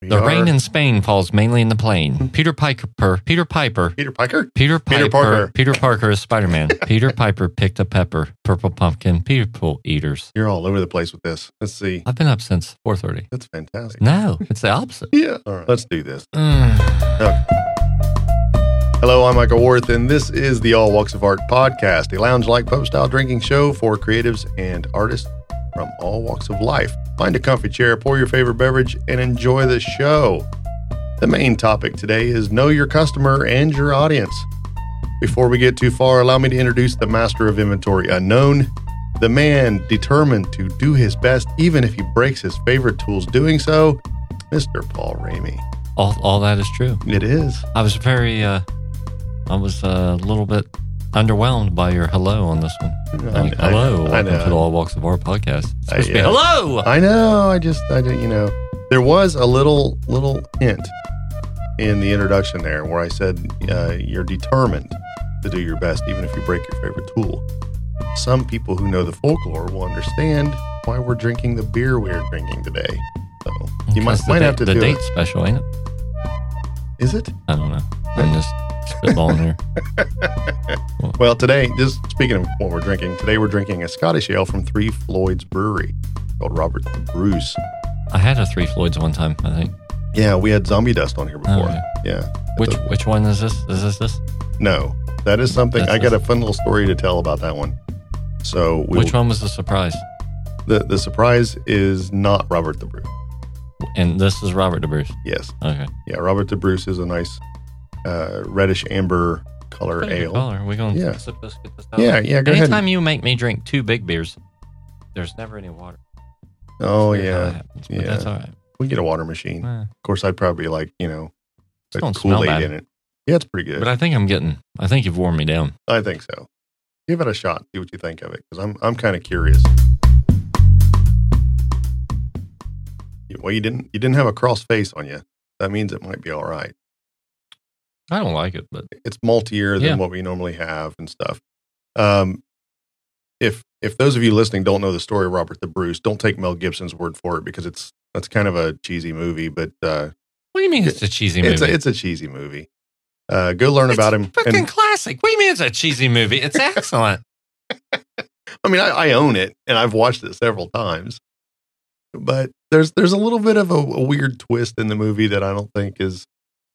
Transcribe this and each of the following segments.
We The are- rain in Spain falls mainly in the plain. Peter Piper, Peter Piper, Peter Piker. Peter Piper, Peter Parker. Peter Parker is Spider Man. Peter Piper picked a pepper, purple pumpkin, people eaters. You're all over the place with this. Let's see. I've been up since 4:30. That's fantastic. No, it's the opposite. Yeah. All right. Let's do this. Mm. Hello, I'm Michael Worth, and this is the All Walks of Art podcast, a lounge like pub style drinking show for creatives and artists from all walks of life. Find a comfy chair, pour your favorite beverage, and enjoy the show. The main topic today is know your customer and your audience. Before we get too far, allow me to introduce the master of inventory unknown, the man determined to do his best, even if he breaks his favorite tools doing so, Mr. Paul Ramey. All, all that is true. It is. I was very, uh, I was a little bit underwhelmed by your hello on this one. Like, I- hello, I welcome know. to the All Walks of Art podcast. It's supposed to be I, hello. I know. I just, I don't, you know, there was a little, little hint in the introduction there where I said uh, you're determined to do your best, even if you break your favorite tool. Some people who know the folklore will understand why we're drinking the beer we're drinking today. So you might, might date- have to the do date it. special, ain't it? Is it? I don't know. I'm just spitballing here. Well, today, just speaking of what we're drinking, today we're drinking a Scottish ale from Three Floyds Brewery called Robert the Bruce. I had a Three Floyds one time, I think. Yeah, we had Zombie Dust on here before. Oh, yeah. Which which one is this? Is this this? No, that is something. That's I got a- a fun little story to tell about that one. So we Which one was the surprise? The the surprise is not Robert the Bruce. And this is Robert the DeBruce. Yes, Okay. yeah, Robert the Bruce is a nice uh, reddish amber color ale. color. We're going Yeah. sip this, get this out. Yeah, yeah. Go Anytime ahead. you make me drink two big beers, there's never any water. Oh yeah, happens, but yeah. That's all right. we get a water machine. Eh, Of course, I'd probably like you know It put don't smell Kool Aid in it. Yeah, it's pretty good. But I think I'm getting. I think you've worn me down. I think so. Give it a shot. See what you think of it, because I'm I'm kind of curious. Well, you didn't you didn't have a cross face on you. That means it might be all right. I don't like it, but It's maltier than Yeah. what we normally have and stuff. Um, if if those of you listening don't know the story of Robert the Bruce, don't take Mel Gibson's word for it because it's that's kind of a cheesy movie, but uh, what do you mean it's a cheesy it's movie? a, it's a cheesy movie. Uh, go learn about him. Fucking And, classic. What do you mean it's a cheesy movie? It's excellent. I mean, I, I own it and I've watched it several times, but there's there's a little bit of a, a weird twist in the movie that I don't think is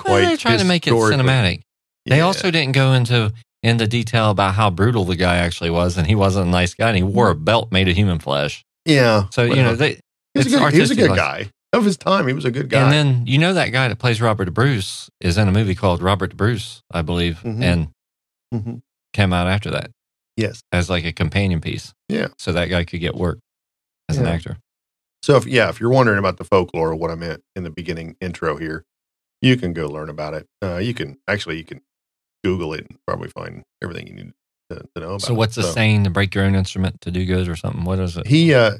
Well, quite. they're trying to make it cinematic. They Yeah. also didn't go into into detail about how brutal the guy actually was, and he wasn't a nice guy, and he wore a belt made of human flesh. yeah. So you know, they, he was, a good, he was a good guy of his time. He was a good guy. And then you know that guy that plays Robert Bruce is in a movie called Robert Bruce, I believe, Mhm. and Mhm. came out after that yes. as like a companion piece. Yeah. So that guy could get work as an actor. So if yeah, if you're wondering about the folklore what I meant in the beginning intro here, you can go learn about it. Uh, you can actually you can Google it and probably find everything you need to, to know about. So it. what's the saying to break your own instrument to do good or something? What is it? He uh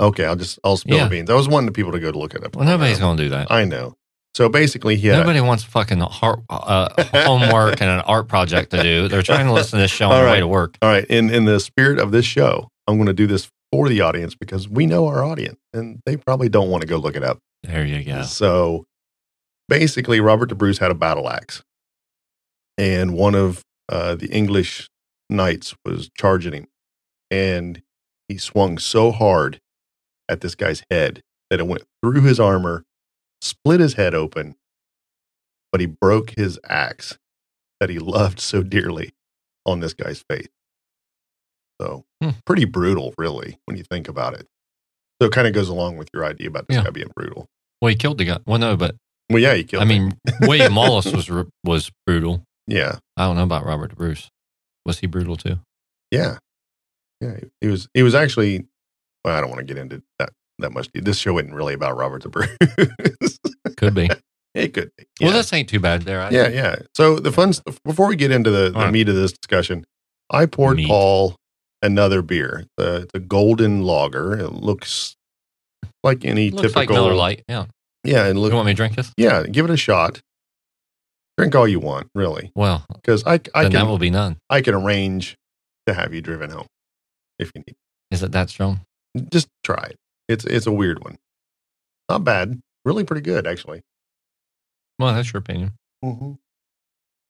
okay, I'll just I'll spill Yeah. the beans. I was wanting the people to go to look it up. Well, nobody's going to do that. I know. So basically, he a- Nobody wants fucking heart, uh, homework and an art project to do. They're trying to listen to this show on All their way to work. All right. In in the spirit of this show, I'm going to do this for the audience because we know our audience and they probably don't want to go look it up. There you go. So basically, Robert the Bruce had a battle axe, and one of uh, the English knights was charging him, and he swung so hard at this guy's head that it went through his armor, split his head open, but he broke his axe that he loved so dearly on this guy's face. So Hmm. pretty brutal, really, when you think about it. So it kind of goes along with your idea about this Yeah. guy being brutal. Well, he killed the guy. Well, no, but Well, yeah, he killed. I him. mean, William Wallace was was brutal. yeah, I don't know about Robert Bruce. Was he brutal too? yeah, yeah. He was. He was actually. Well, I don't want to get into that that much. This show isn't really about Robert the Bruce. Could be. it could be. Well, Yeah. this ain't too bad there. I yeah, yeah. So the fun stuff before we get into the, the right. meat of this discussion, I poured Meat. Paul another beer. It's a, golden lager. It looks like any Looks typical. like Miller Lite. Yeah. Yeah, and look. You want me to drink this? Yeah, give it a shot. Drink all you want, really, Well, because I I then that can will be none. I can arrange to have you driven home if you need. Is it that strong? Just try it. It's it's a weird one. Not bad. really pretty good actually. Well, that's your opinion. Mm-hmm.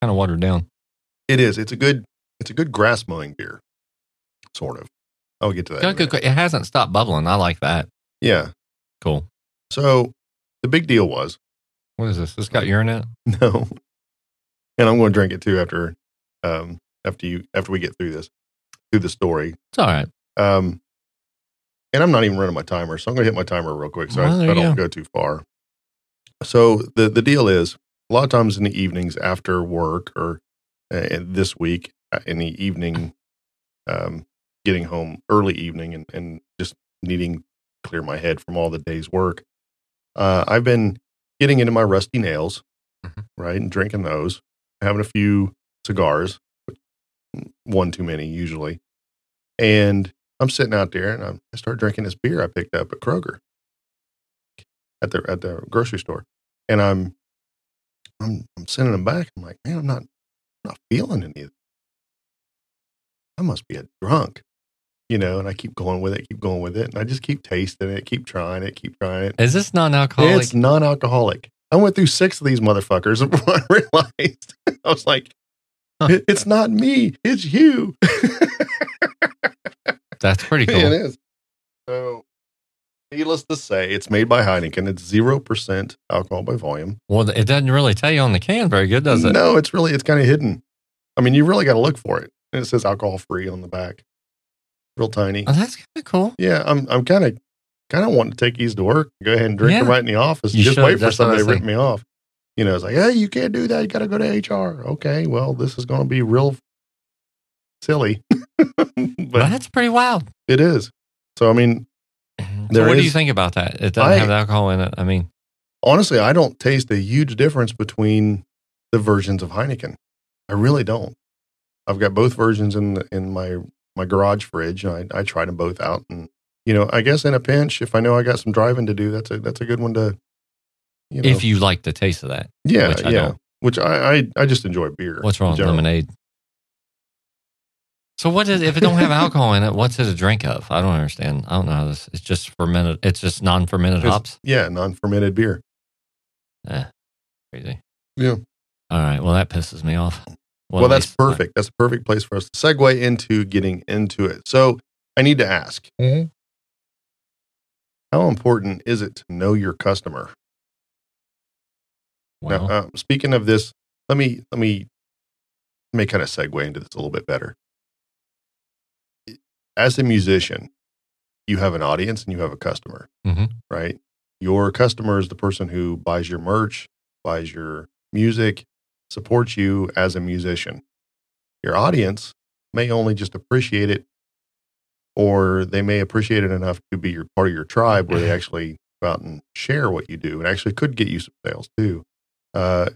Kind of watered down. It is. It's a good. It's a good grass mowing beer, sort of. I'll get to that. It hasn't stopped bubbling. I like that. Yeah. Cool. So the big deal was What is this? This got urine in it? no, and I'm going to drink it too after, um, after you after we get through this, through the story. It's all right. Um, and I'm not even running my timer, so I'm going to hit my timer real quick so Well, I, I don't go too far. So the the deal is a lot of times in the evenings after work or uh, this week uh, in the evening, um, getting home early evening and, and just needing to clear my head from all the day's work, uh, I've been getting into my rusty nails, Mhm. right, and drinking those, having a few cigars, one too many usually, and I'm sitting out there and I'm, I start drinking this beer I picked up at Kroger at the at the grocery store, and I'm I'm I'm sending them back. I'm like, man, I'm not not feeling any of. This. I must be a drunk, you know. And I keep going with it, keep going with it, and I just keep tasting it, keep trying it, keep trying it. Is this non-alcoholic? It's non-alcoholic. I went through six of these motherfuckers before I realized. I was like, Huh. It's not me, it's you. That's pretty cool. It is. So, needless to say, it's made by Heineken. It's zero percent alcohol by volume. Well, it doesn't really tell you on the can very good, does it? No, it's really it's kind of hidden. I mean, you really got to look for it. And it says alcohol free on the back, real tiny. Oh, that's kind of cool. Yeah, I'm I'm kind of kind of wanting to take these to work. Go ahead and drink them right in the office. You just should. wait for That's somebody to rip me off. You know, it's like, hey, you can't do that. You got to go to HR. Okay, well, this is going to be real silly, But but that's pretty wild. it is. So, I mean, mm-hmm. So There what do you think about that? It doesn't I- have alcohol in it. I mean, honestly, I don't taste a huge difference between the versions of Heineken. I really don't. I've got both versions in the, in my my garage fridge, I I tried them both out, and you know, I guess in a pinch, if I know I got some driving to do, that's a that's a good one to. You know, if you like the taste of that, yeah, which I yeah, don't. which I, I I just enjoy beer. what's wrong with lemonade? So what is if it don't have alcohol in it? What's it a drink of? I don't understand. I don't know how this. It's just fermented. It's just non-fermented It's- hops. Yeah, non-fermented beer. Eh, crazy. Yeah. All right. Well, that pisses me off. Well, at that's least- perfect. That's a perfect place for us to segue into getting into it. So I need to ask, Mhm. how important is it to know your customer? Well, Now, um, speaking of this, let me let me let me kind of segue into this a little bit better. As a musician, you have an audience and you have a customer, Mhm. right? Your customer is the person who buys your merch, buys your music, supports you as a musician. Your audience may only just appreciate it, or they may appreciate it enough to be your part of your tribe, where they actually go out and share what you do, and actually could get you some sales too. Uh,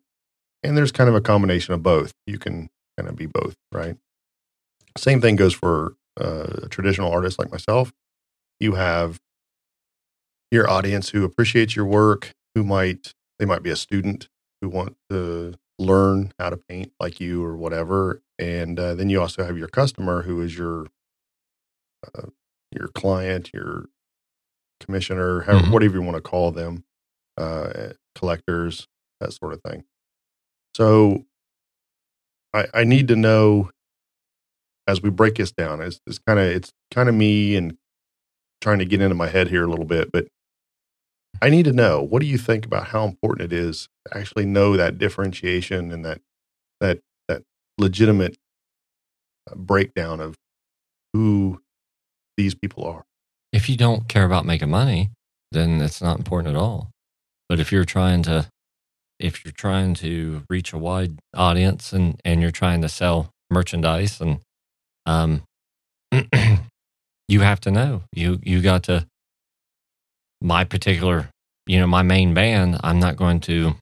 and there's kind of a combination of both. You can kind of be both, right? Same thing goes for uh, a traditional artist like myself. You have your audience who appreciates your work, who might they might be a student who want to learn how to paint like you or whatever, and uh, then you also have your customer who is your uh, your client, your commissioner, however, Mhm. whatever you want to call them, uh, collectors, that sort of thing. So I, I need to know as we break this down. It's, it's kind of it's kind of me and trying to get into my head here a little bit, but I need to know what do you think about how important it is to actually know that differentiation and that that that legitimate uh, breakdown of who these people are. if you don't care about making money, then it's not important at all. But if you're trying to, if you're trying to reach a wide audience and and you're trying to sell merchandise and um, you have to know you you got to. My particular, you know, my main band. I'm not going to.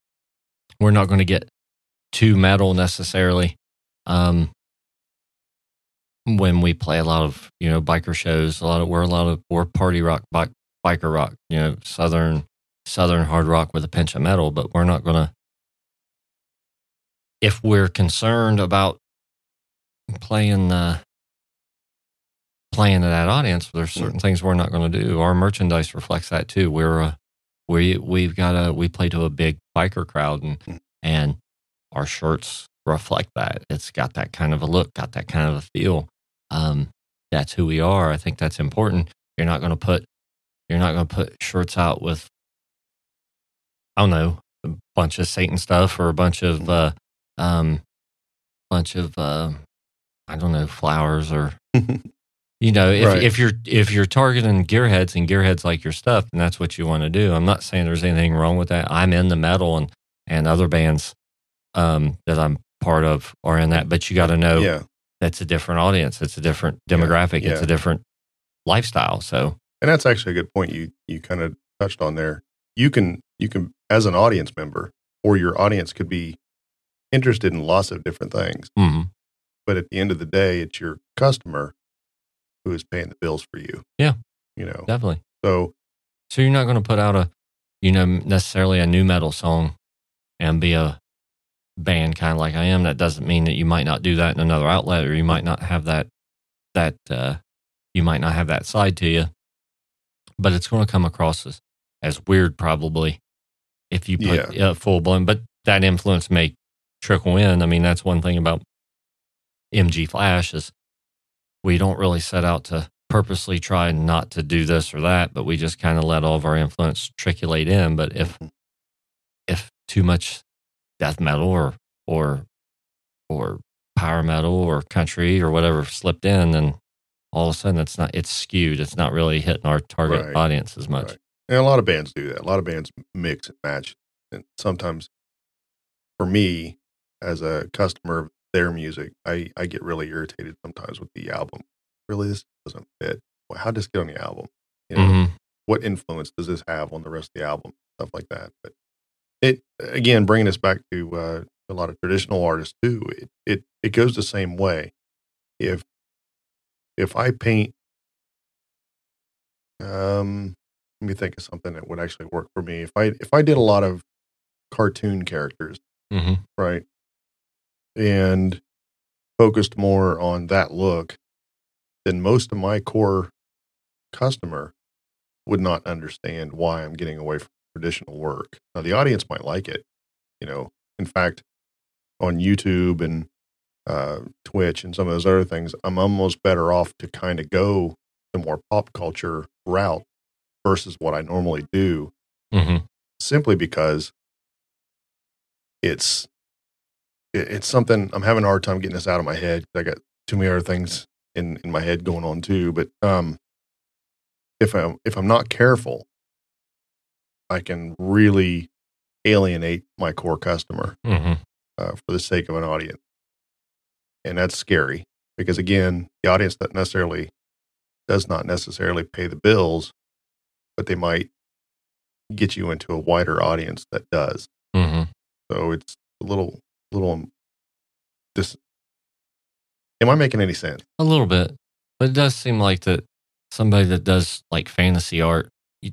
We're not going to get too metal necessarily. Um, when we play a lot of you know biker shows, a lot of we're a lot of we're party rock, bike, biker rock, you know, southern southern hard rock with a pinch of metal, but we're not gonna. If we're concerned about playing uh, playing to that audience, there's certain things we're not going to do. Our merchandise reflects that too. We're a We we've got a we play to a big biker crowd and Mm. and our shirts reflect that. It's got that kind of a look, got that kind of a feel. Um, that's who we are. I think that's important. You're not going to put you're not going to put shirts out with I don't know a bunch of Satan stuff or a bunch of Mm. uh, um, bunch of uh, I don't know flowers or you know if, Right. if you're if you're targeting gearheads and gearheads like your stuff and that's what you want to do i'm not saying there's anything wrong with that i'm in the metal and and other bands um that i'm part of are in that but you got to know yeah. that's a different audience it's a different Yeah, demographic it's a different lifestyle so And that's actually a good point you you kind of touched on there. You can you can as an audience member or your audience could be interested in lots of different things, mhm. but at the end of the day, it's your customer who is paying the bills for you. Yeah. You know. definitely So so you're not going to put out a you know necessarily a new metal song and be a band kind of like i am that doesn't mean that you might not do that in another outlet or you might not have that that uh you might not have that side to you but it's going to come across as as weird probably if you put Yeah. uh, full blown but that influence may trickle in i mean that's one thing about mg flash is we don't really set out to purposely try not to do this or that but we just kind of let all of our influence triculate in but if if too much death metal or or or power metal or country or whatever slipped in then all of a sudden it's not it's skewed it's not really hitting our target Right. audience as much Right. And a lot of bands do that. A lot of bands mix and match. And sometimes for me, as a customer of their music, I, I get really irritated sometimes with the album. Really, this doesn't fit. Well, how does this get on the album? You know, Mhm. what influence does this have on the rest of the album? Stuff like that. But it, again, bringing us back to uh, a lot of traditional artists too, it, it, it goes the same way. If, if I paint, um, let me think of something that would actually work for me. If I if I did a lot of cartoon characters, Mhm. right, and focused more on that look, then most of my core customer would not understand why I'm getting away from traditional work. Now the audience might like it, you know. In fact, on YouTube and uh, Twitch and some of those other things, I'm almost better off to kind of go the more pop culture route versus what I normally do, Mhm. simply because it's it, it's something I'm having a hard time getting this out of my head. I got too many other things in in my head going on too. But um, if I'm if I'm not careful, I can really alienate my core customer Mhm. uh, for the sake of an audience. And that's scary because, again, the audience that necessarily does not necessarily pay the bills, but they might get you into a wider audience that does. Mhm. So it's a little, little, um, this am I making any sense? A little bit, but it does seem like that somebody that does like fantasy art, you,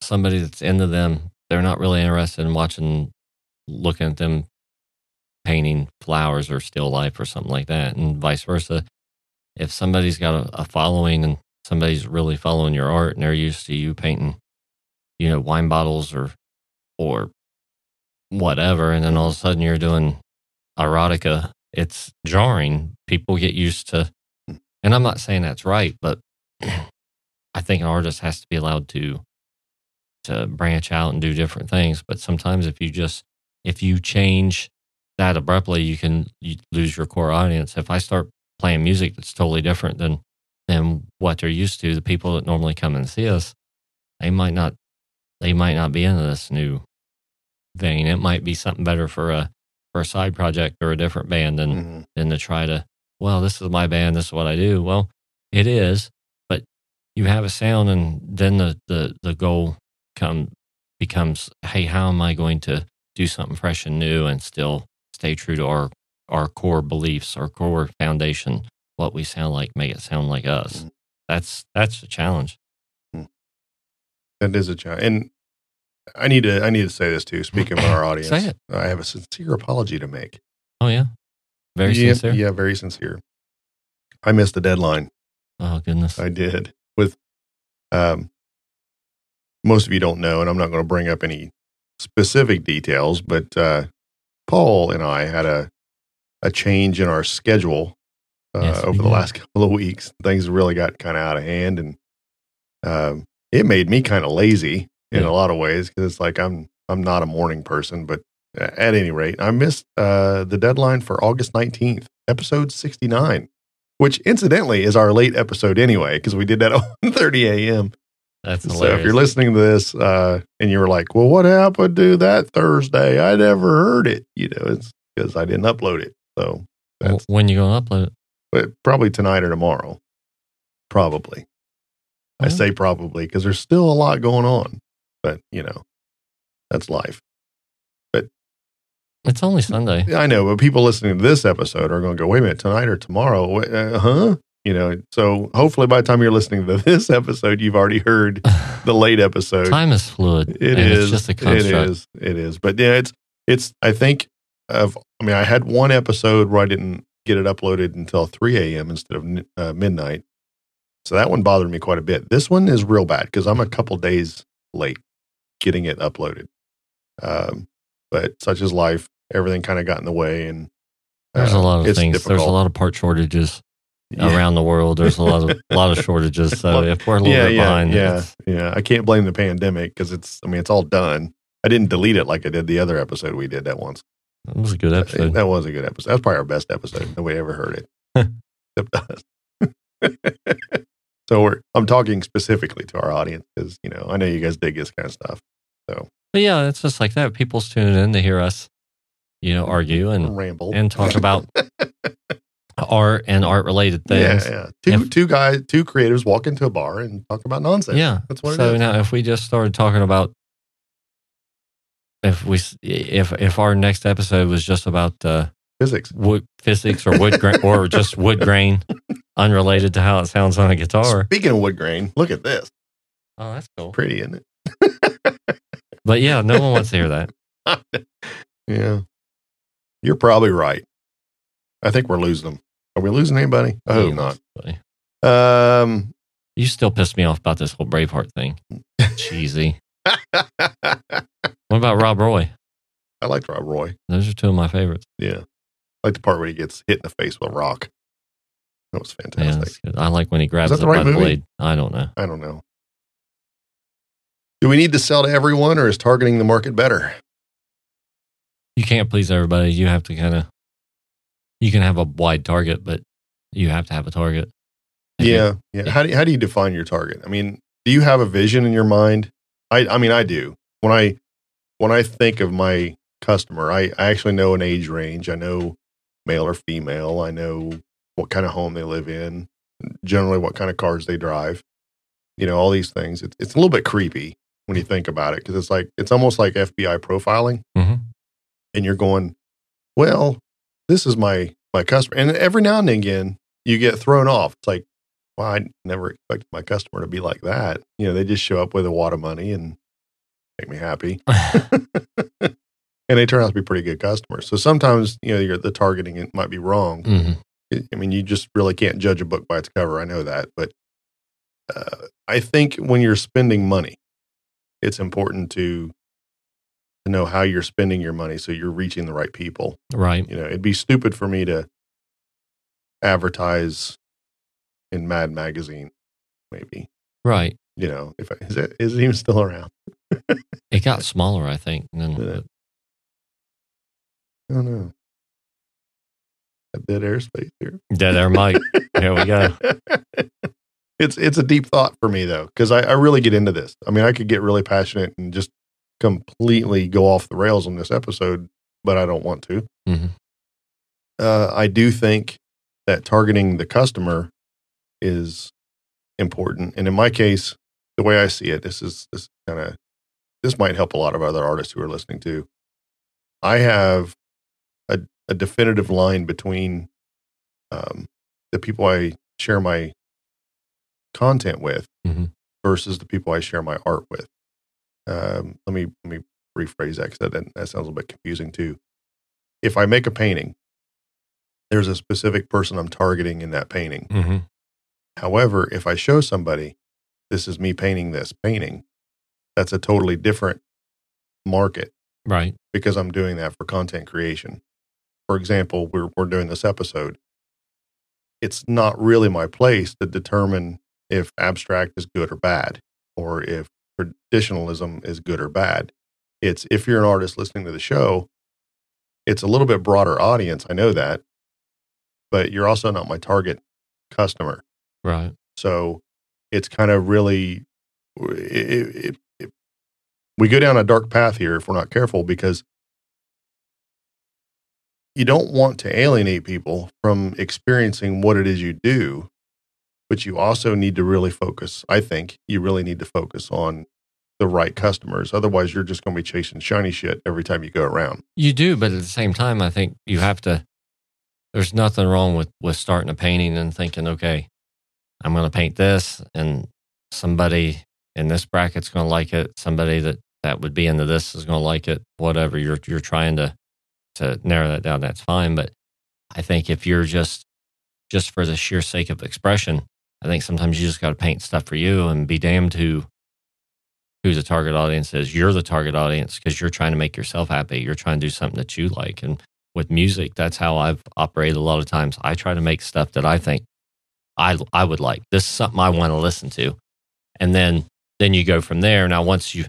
somebody that's into them, they're not really interested in watching, looking at them painting flowers or still life or something like that, and vice versa. If somebody's got a, a following and somebody's really following your art and they're used to you painting, you know, wine bottles or or whatever, and then all of a sudden you're doing erotica, it's jarring. People get used to, and I'm not saying that's right, but I think an artist has to be allowed to to branch out and do different things. But sometimes if you just if you change that abruptly, you can you lose your core audience. If I start playing music that's totally different than than what they're used to, the people that normally come and see us, they might not they might not be into this new vein. It might be something better for a for a side project or a different band than Mhm. than to try to well, this is my band, this is what I do. Well, it is, but you have a sound, and then the the the goal come becomes, hey, how am I going to do something fresh and new and still stay true to our our core beliefs, our core foundation, what we sound like, make it sound like us. Mhm. That's that's a challenge. That is a challenge. And I need to, I need to say this too. Speaking of our audience, Say it. I have a sincere apology to make. Oh yeah, very yeah, sincere. Yeah, very sincere. I missed the deadline. Oh goodness. I did with, um, most of you don't know, and I'm not going to bring up any specific details, but uh, Paul and I had a a change in our schedule uh, Yes, over the last couple of weeks. Things really got kind of out of hand, and um, it made me kind of lazy in Yeah. a lot of ways because it's like I'm I'm not a morning person. But uh, at any rate, I missed uh, the deadline for August 19th, episode 69, which incidentally is our late episode anyway because we did that at 1:30 a.m. That's So if you're listening to this uh, and you were like, "Well, what happened to that Thursday? I never heard it," you know, it's because I didn't upload it. So that's when you gonna upload it? but probably tonight or tomorrow. Probably. I say probably because there's still a lot going on, but you know, that's life. But it's only Sunday. I know, but people listening to this episode are going to go, "Wait a minute, tonight or tomorrow?" Uh, huh? You know, so hopefully by the time you're listening to this episode, you've already heard the late episode. Time is fluid. It and is It's just a It construct. is. It is. But yeah, it's it's. I think of. I mean, I had one episode where I didn't get it uploaded until 3 a.m. instead of uh, midnight, so that one bothered me quite a bit. This one is real bad because I'm a couple days late getting it uploaded. Um, but such is life. Everything kind of got in the way, and There's uh, a lot of things. There's a lot of part shortages Yeah. around the world. There's a lot of lot of shortages. So if we're a little yeah, bit yeah, behind, yeah, yeah. I can't blame the pandemic because it's. I mean, it's all done. I didn't delete it like I did the other episode we did that once. That was a good episode. That was a good episode. That's probably our best episode. Nobody ever heard it except us. so we're. I'm talking specifically to our audience because you know I know you guys dig this kind of stuff. But yeah, it's just like that. People's tuning in to hear us, you know, argue and Ramble and talk about art and art related things. Yeah, yeah. Two If- two guys, two creatives walk into a bar and talk about nonsense. Yeah. that's what so it is. now, if we just started talking about, if we, if if our next episode was just about uh, Physics. wood physics or wood grain or just wood grain, unrelated to how it sounds on a guitar. Speaking of wood grain, look at this. Oh, that's cool. Pretty, isn't it? But yeah, no one wants to hear that. Yeah. You're probably right. I think we're losing them. Are we losing anybody? I hope not. But Um, You still pissed me off about this whole Braveheart thing. Cheesy. What about Rob Roy? I liked Rob Roy. Those are two of my favorites. Yeah. I like the part where he gets hit in the face with a rock. That was fantastic. good. I like when he grabs the right the blade. I don't know. I don't know. Do we need to sell to everyone or is targeting the market better? You can't please everybody. You have to kind of. You can have a wide target, but you have to have a target. Yeah. Yeah. How do you, how do you define your target? I mean, do you have a vision in your mind? I I mean, I do. When I when I think of my customer, I, I actually know an age range. I know male or female. I know what kind of home they live in, generally what kind of cars they drive. You know, all these things. It's it's a little bit creepy when you think about it because it's like it's almost like FBI profiling, Mhm. and you're going, well, this is my my customer, and every now and again you get thrown off. It's like, well, I never expected my customer to be like that. You know, they just show up with a wad of money and make me happy, and they turn out to be pretty good customers. So sometimes you know you're, the targeting it might be wrong. Mhm. I mean, you just really can't judge a book by its cover. I know that, but uh, I think when you're spending money, it's important to to know how you're spending your money so you're reaching the right people. Right. You know, it'd be stupid for me to advertise in Mad Magazine, maybe. Right. You know, if I, is it is it even still around? It got smaller, I think. Then, Did? I don't know. Oh, dead airspace here. dead air Mike. Here we go. it's it's a deep thought for me though, because I, I really get into this. I mean, I could get really passionate and just completely go off the rails on this episode, but I don't want to. Mhm. Uh, I do think that targeting the customer is important, and in my case, the way I see it, this is this kind of this might help a lot of other artists who are listening to. I have a, a definitive line between um, the people I share my content with Mhm. versus the people I share my art with. Um, let me let me rephrase that because that, that sounds a little bit confusing too. If I make a painting, there's a specific person I'm targeting in that painting. hmm However, if I show somebody this is me painting this painting, That's a totally different market Right. because I'm doing that for content creation. For example, we're we're doing this episode. It's not really my place to determine if abstract is good or bad, or if traditionalism is good or bad. It's if you're an artist listening to the show, it's a little bit broader audience. I know that, but you're also not my target customer. Right. So it's kind of really, it, it, it, we go down a dark path here if we're not careful because you don't want to alienate people from experiencing what it is you do, but you also need to really focus. I think you really need to focus on the right customers. Otherwise, you're just going to be chasing shiny shit every time you go around. You do, but at the same time, I think you have to. There's nothing wrong with with starting a painting and thinking, okay, I'm going to paint this, and somebody in this bracket's going to like it. Somebody that that would be into this is going to like it. Whatever you're you're trying to to narrow that down, that's fine. But I think if you're just just for the sheer sake of expression, I think sometimes you just got to paint stuff for you and be damned who who the target audience is. You're the target audience because you're trying to make yourself happy. You're trying to do something that you like. And with music, that's how I've operated a lot of times. I try to make stuff that I think I I would like. This is something I want to listen to, and then then you go from there. Now once you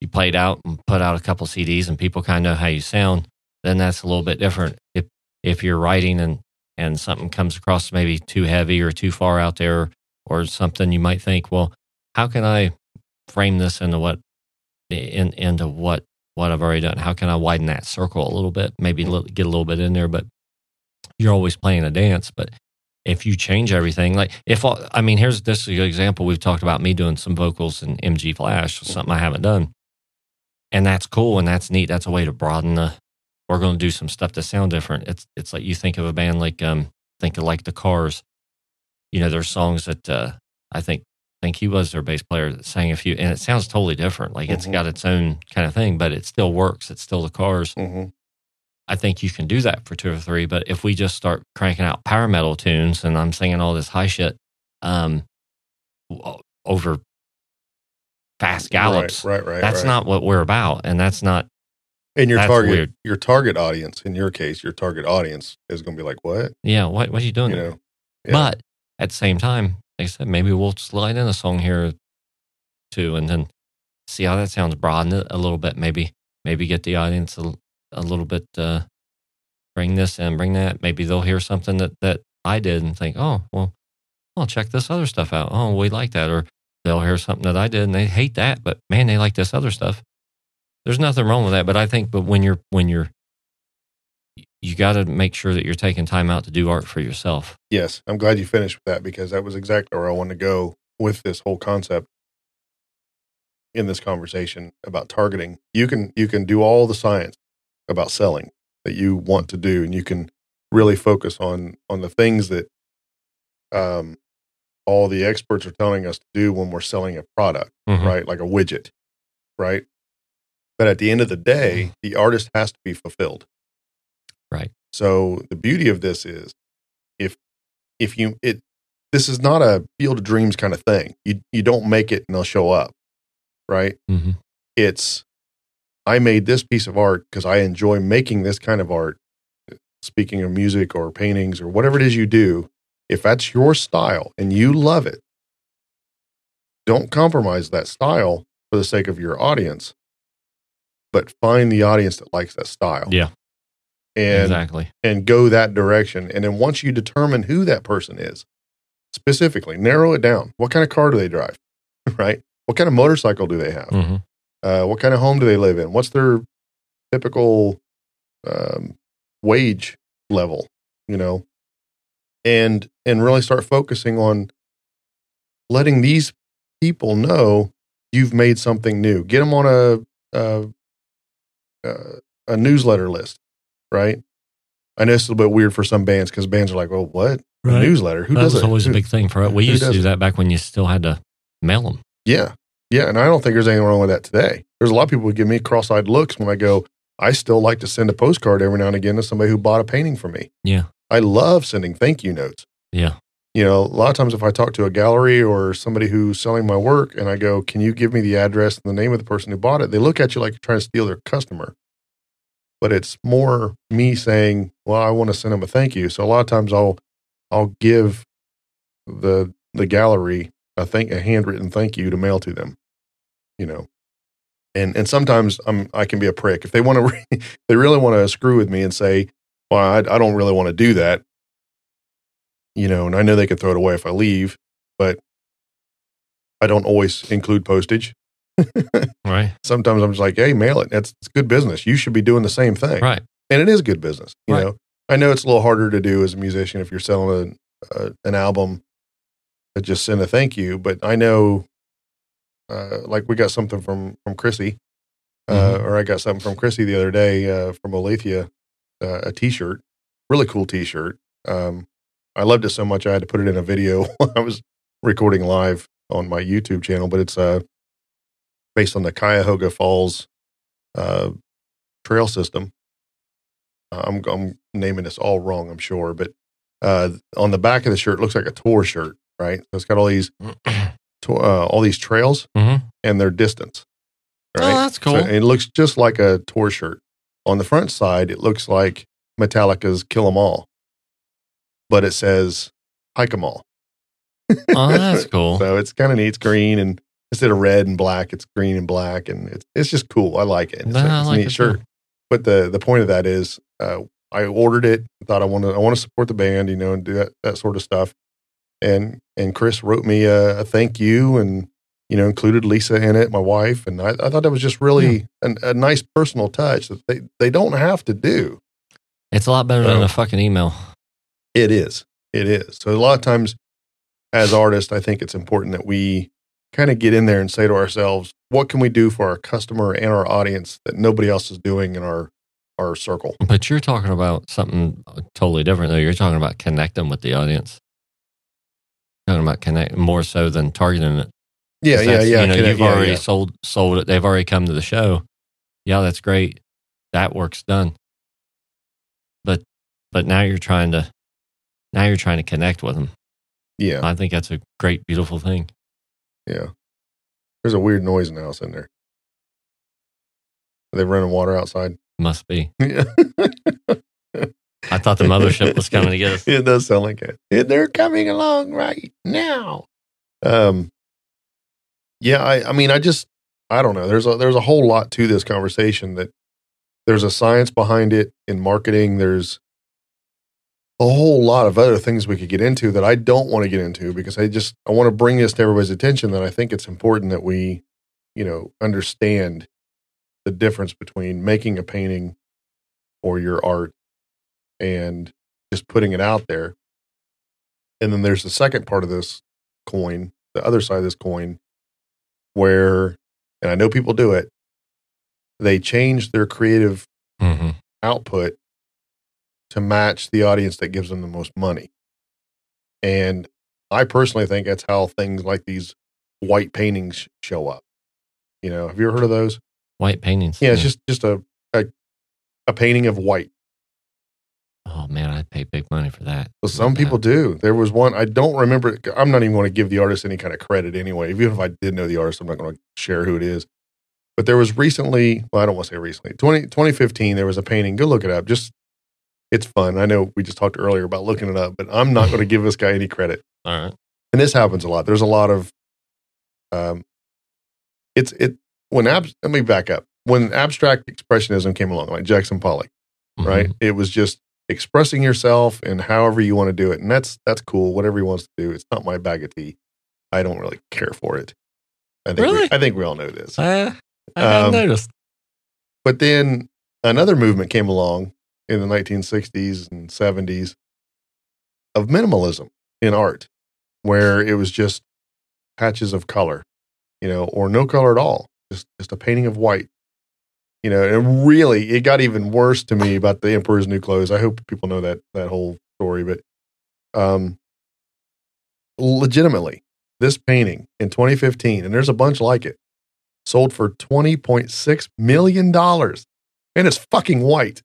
you played out and put out a couple CDs and people kind of know how you sound, then that's a little bit different. If if you're writing and and something comes across maybe too heavy or too far out there or something, you might think, well, how can I frame this into what in, into what what I've already done? How can I widen that circle a little bit? Maybe get a little bit in there, but you're always playing a dance. But if you change everything, like if I mean, here's this example. We've talked about me doing some vocals in MG Flash, something I haven't done, and that's cool and that's neat. That's a way to broaden the. We're going to do some stuff to sound different. It's it's like you think of a band like um think of like the Cars. You know, there's songs that uh, I think think he was their bass player that sang a few, and it sounds totally different. Like it's Mhm. got its own kind of thing, but it still works. It's still the Cars. Mm-hmm. I think you can do that for two or three. But if we just start cranking out power metal tunes and I'm singing all this high shit um, over fast gallops, Right, right, right. that's right. not what we're about, and that's not. And your that's target, weird. your target audience, in your case, your target audience is going to be like, what? Yeah, what what are you doing? You know? Yeah. But at the same time, like I said, maybe we'll slide in a song here too, and then see how that sounds. Broaden it a little bit. Maybe maybe get the audience a, a little bit. Uh, bring this and bring that. Maybe they'll hear something that that I did and think, oh well, I'll check this other stuff out. Oh, we like that. Or they'll hear something that I did and they hate that, but man, they like this other stuff. There's nothing wrong with that. But I think, but when you're when you're you got to make sure that you're taking time out to do art for yourself. Yes, I'm glad you finished with that because that was exactly where I wanted to go with this whole concept in this conversation about targeting. You can you can do all the science about selling that you want to do, and you can really focus on on the things that um, all the experts are telling us to do when we're selling a product, Mhm. right? Like a widget, right? But at the end of the day, the artist has to be fulfilled. Right. So the beauty of this is if if you it this is not a field of dreams kind of thing. You you don't make it and they'll show up. Right? Mhm. It's I made this piece of art because I enjoy making this kind of art. Speaking of music or paintings or whatever it is you do, if that's your style and you love it, don't compromise that style for the sake of your audience, but find the audience that likes that style. Yeah, And exactly. and go that direction. And then once you determine who that person is, specifically narrow it down. What kind of car do they drive? right? What kind of motorcycle do they have? hmm Uh, what kind of home do they live in? What's their typical um, wage level? You know, and and really start focusing on letting these people know you've made something new. Get them on a a, a, a newsletter list, right? I know it's a little bit weird for some bands because bands are like, "Well, what a Right. newsletter? Who that does was it?" always a big thing for us. We used to do that back when you still had to mail them. Yeah. Yeah. And I don't think there's anything wrong with that today. There's a lot of people who give me cross eyed looks when I go, I still like to send a postcard every now and again to somebody who bought a painting for me. Yeah. I love sending thank you notes. Yeah. You know, a lot of times if I talk to a gallery or somebody who's selling my work and I go, Can you give me the address and the name of the person who bought it? They look at you like you're trying to steal their customer. But it's more me saying, Well, I want to send them a thank you. So a lot of times I'll I'll give the the gallery a thank a handwritten thank you to mail to them. You know. And and sometimes I'm I can be a prick. If they want to re- they really want to screw with me and say, Well, I, I don't really want to do that you know, and I know they could throw it away if I leave, but I don't always include postage. right. Sometimes I'm just like, hey, mail it. That's it's good business. You should be doing the same thing. Right. And it is good business. You Right. know, I know it's a little harder to do as a musician if you're selling a, a, an album to just send a thank you, but I know, uh, like we got something from from Chrissy, uh, or I got something from Chrissy the other day uh, from Olathia, uh, a T-shirt, really cool T-shirt. Um, I loved it so much I had to put it in a video. I was recording live on my YouTube channel, but it's uh based on the Cuyahoga Falls uh, trail system. Uh, I'm I'm naming this all wrong, I'm sure, but uh, on the back of the shirt it looks like a tour shirt, right? So it's got all these to- uh, all these trails Mhm. and their distance. Oh, that's cool. So it looks just like a tour shirt. On the front side, it looks like Metallica's "Kill 'Em All," but it says "Hike 'Em All." oh, that's cool. So it's kind of neat. It's green and instead of red and black, it's green and black, and it's it's just cool. I like it. It's, Nah, a, it's a like neat it shirt. too. But the the point of that is, uh, I ordered it. Thought I want to I want to support the band, you know, and do that that sort of stuff. And and Chris wrote me a, a thank you, and you know, included Lisa in it, my wife, and I, I thought that was just really an, a nice personal touch that they they don't have to do. It's a lot better than a fucking email. It is. It is. So a lot of times as artists, I think it's important that we kind of get in there and say to ourselves, what can we do for our customer and our audience that nobody else is doing in our our circle? But you're talking about something uh, totally different, though. You're talking about connecting with the audience. Talking about connect more so than targeting it. Yeah, yeah, yeah. You know, connect- you've yeah, already yeah. sold sold it. They've already come to the show. Yeah, that's great. That work's done. But but now you're trying to now you're trying to connect with them. Yeah, I think that's a great, beautiful thing. yeah. There's a weird noise in the house in there. Are they running water outside? Must be. Yeah. I thought the mothership was coming to get us. It does sound like it. They're coming along right now. Um, yeah, I, I mean, I just, I don't know. There's a, there's a whole lot to this conversation that there's a science behind it in marketing. There's a whole lot of other things we could get into that I don't want to get into because I just, I want to bring this to everybody's attention that I think it's important that we, you know, understand the difference between making a painting or your art and just putting it out there. And then there's the second part of this coin, the other side of this coin, where, and I know people do it, they change their creative hmm output to match the audience that gives them the most money. And I personally think that's how things like these white paintings show up. You know, have you ever heard of those? White paintings. Yeah, it's just just a a, a painting of white. Oh man, I'd pay big money for that. Well, some people do. There was one I don't remember. I'm not even going to give the artist any kind of credit anyway. Even if I did know the artist, I'm not going to share who it is. But there was recently. Well, I don't want to say recently. 20, 2015, There was a painting. Go look it up. Just it's fun. I know we just talked earlier about looking it up, but I'm not going to give this guy any credit. All right. And this happens a lot. There's a lot of. Um, it's it when abs. Let me back up. When abstract expressionism came along, like Jackson Pollock Mhm. right? It was just expressing yourself and however you want to do it, and that's that's cool. Whatever he wants to do, it's not my bag of tea. I don't really care for it. I think Really? we, I think we all know this. Uh, I Um, noticed. But then another movement came along in the 1960s and 70s of minimalism in art, where it was just patches of color, you know, or no color at all, just just a painting of white. You know, and really, it got even worse to me about the Emperor's New Clothes. I hope people know that that whole story, but um, legitimately, this painting in 2015, and there's a bunch like it, sold for 20.6 million dollars, and it's fucking white.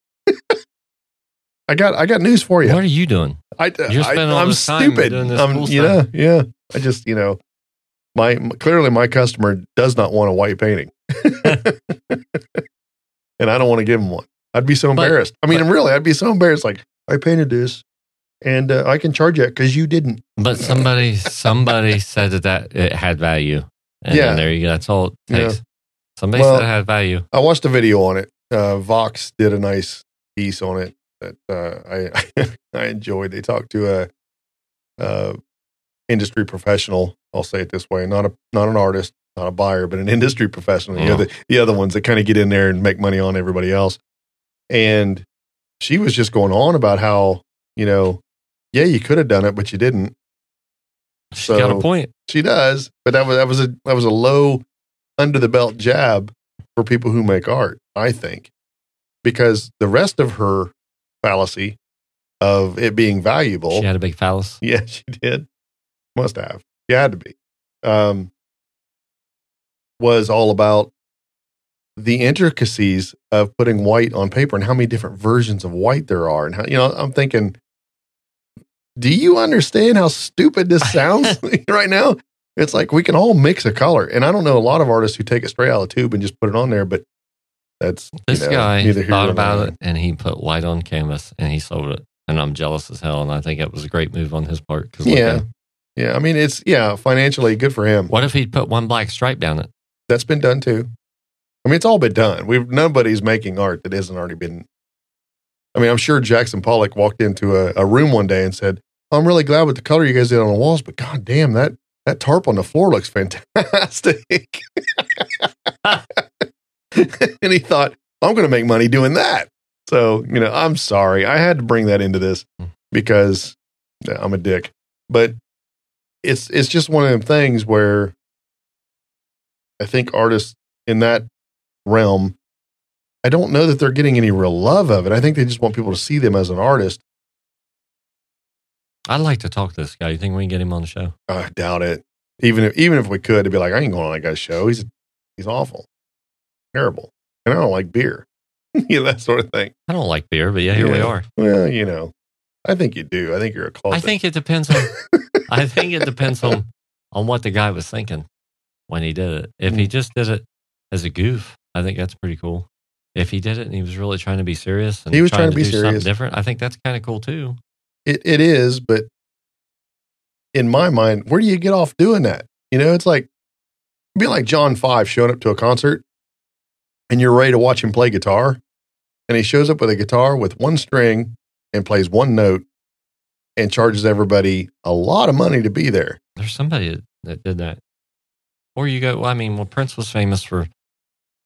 I got I got news for you. What are you doing? I, You're I, spending this time stupid. doing this I'm, cool know, stuff. yeah. I just, you know, my clearly my customer does not want a white painting, and I don't want to give him one. I'd be so But- embarrassed. I mean, but- really, I'd be so embarrassed. Like I painted this, and uh, I can charge you because you didn't. But somebody somebody said that, that it had value. And Yeah. there you go. That's all it Yeah. takes. Somebody Well- said it had value. I watched a video on it. Uh, Vox did a nice piece on it that uh, I I enjoyed. They talked to a, uh industry professional. I'll say it this way: not a not an artist, not a buyer, but an industry professional. You know, the, the other ones that kind of get in there and make money on everybody else. And she was just going on about how you know, yeah, you could have done it, but you didn't. She's got a point. She does, but that was that was a that was a low under the belt jab for people who make art, I think. Because the rest of her fallacy of it being valuable, She had a big phallus. yeah, she did. Must have. She had to be. Um, was all about the intricacies of putting white on paper and how many different versions of white there are. And how, you know, I'm thinking, do you understand how stupid this sounds right now? It's like we can all mix a color. And I don't know a lot of artists who take it straight out of the tube and just put it on there, but that's you This know, guy thought about it and he put white on canvas and he sold it. And I'm jealous as hell. And I think it was a great move on his part. Cause Yeah. Yeah. I mean, it's, yeah, financially good for him. what if he'd put one black stripe down it? That's been done too. I mean, it's all been done. We've nobody's making art that hasn't already been. I mean, I'm sure Jackson Pollock walked into a, a room one day and said, "I'm really glad with the color you guys did on the walls, but god damn that that tarp on the floor looks fantastic." and he thought, "I'm going to make money doing that." So you know, I'm sorry, I had to bring that into this mm. because I'm a dick, but it's it's just one of them things where I think artists in that realm, I don't know that they're getting any real love of it. I think they just want people to see them as an artist. I'd like to talk to this guy. You think we can get him on the show? I doubt it. Even if even if we could, it'd be like I ain't going on that guy's show. He's he's awful, terrible, and I don't like beer. you know that sort of thing. I don't like beer, but yeah, here we are. Well, you know, I think you do. I think you're a closet. I think it depends on I think it depends on on what the guy was thinking when he did it. If Mm. he just did it as a goof, I think that's pretty cool. If he did it and he was really trying to be serious and He was trying to be do serious. something different, I think that's kind of cool too. it, it is, but in my mind, where do you get off doing that? You know, it's like it'd be like John Five showing up to a concert and you're ready to watch him play guitar, and he shows up with a guitar with one string and plays one note and charges everybody a lot of money to be there. There's somebody that, did that. Or you go, well, I mean, well, Prince was famous for